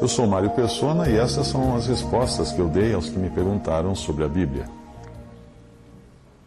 Eu sou Mário Persona e essas são as respostas que eu dei aos que me perguntaram sobre a Bíblia.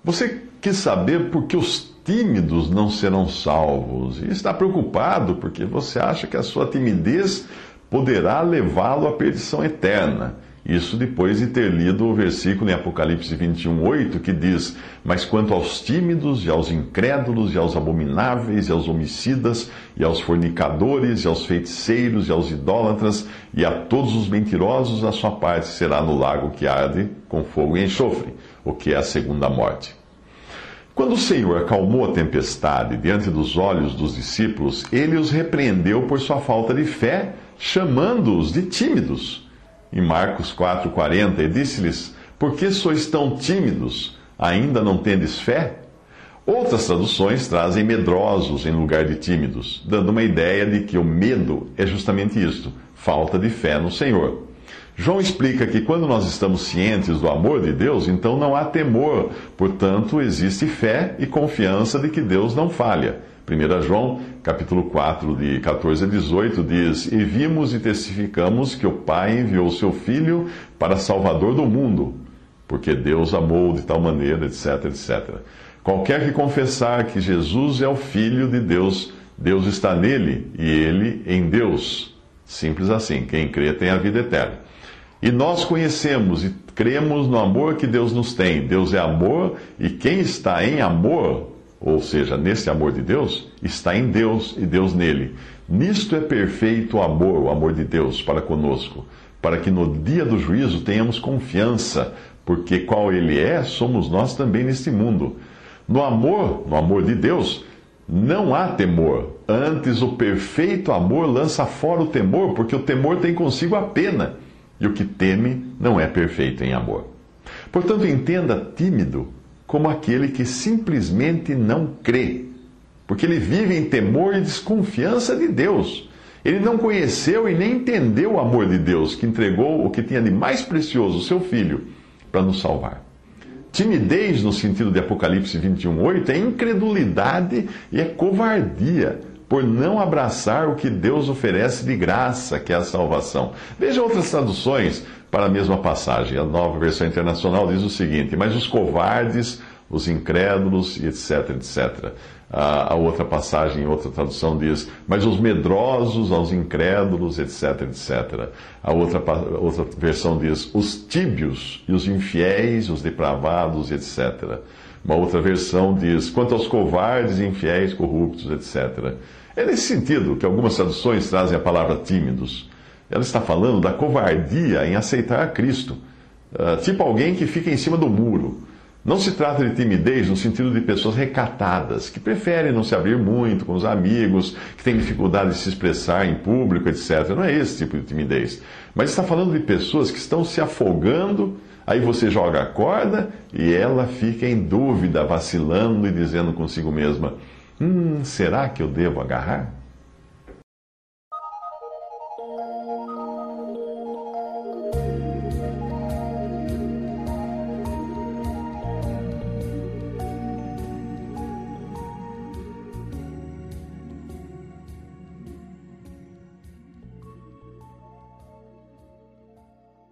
Você quis saber por que os tímidos não serão salvos e está preocupado porque você acha que a sua timidez poderá levá-lo à perdição eterna. Isso depois de ter lido o versículo em Apocalipse 21, 8, que diz: Mas quanto aos tímidos, e aos incrédulos, e aos abomináveis, e aos homicidas, e aos fornicadores, e aos feiticeiros, e aos idólatras, e a todos os mentirosos, a sua parte será no lago que arde com fogo e enxofre, o que é a segunda morte. Quando o Senhor acalmou a tempestade diante dos olhos dos discípulos, ele os repreendeu por sua falta de fé, chamando-os de tímidos em Marcos 4,40, e disse-lhes: Por que sois tão tímidos? Ainda não tendes fé? Outras traduções trazem medrosos em lugar de tímidos, dando uma ideia de que o medo é justamente isto: falta de fé no Senhor. João explica que quando nós estamos cientes do amor de Deus, então não há temor, portanto, existe fé e confiança de que Deus não falha. 1 João, capítulo 4, de 14 a 18, diz: E vimos e testificamos que o Pai enviou seu Filho para Salvador do mundo, porque Deus amou de tal maneira, etc, etc. Qualquer que confessar que Jesus é o Filho de Deus, Deus está nele e ele em Deus. Simples assim. Quem crê tem a vida eterna. E nós conhecemos e cremos no amor que Deus nos tem. Deus é amor e quem está em amor ou seja, nesse amor de Deus, está em Deus e Deus nele. Nisto é perfeito o amor, o amor de Deus para conosco, para que no dia do juízo tenhamos confiança, porque qual ele é, somos nós também neste mundo. No amor, no amor de Deus, não há temor. Antes, o perfeito amor lança fora o temor, porque o temor tem consigo a pena, e o que teme não é perfeito em amor. Portanto, entenda tímido como aquele que simplesmente não crê, porque ele vive em temor e desconfiança de Deus. Ele não conheceu e nem entendeu o amor de Deus, que entregou o que tinha de mais precioso, o seu filho, para nos salvar. Timidez, no sentido de Apocalipse 21:8, é incredulidade e é covardia por não abraçar o que Deus oferece de graça, que é a salvação. Veja outras traduções para a mesma passagem. A nova versão internacional diz o seguinte: Mas os covardes, os incrédulos etc, etc. A outra passagem, outra tradução diz: Mas os medrosos, aos incrédulos, etc, etc. A outra, outra versão diz: Os tíbios e os infiéis, os depravados, etc. Uma outra versão diz: Quanto aos covardes, infiéis, corruptos, etc. É nesse sentido que algumas traduções trazem a palavra tímidos. Ela está falando da covardia em aceitar a Cristo, uh, tipo alguém que fica em cima do muro. Não se trata de timidez no sentido de pessoas recatadas, que preferem não se abrir muito com os amigos, que têm dificuldade de se expressar em público, etc. Não é esse tipo de timidez. Mas está falando de pessoas que estão se afogando, aí você joga a corda e ela fica em dúvida, vacilando e dizendo consigo mesma: Hum, será que eu devo agarrar?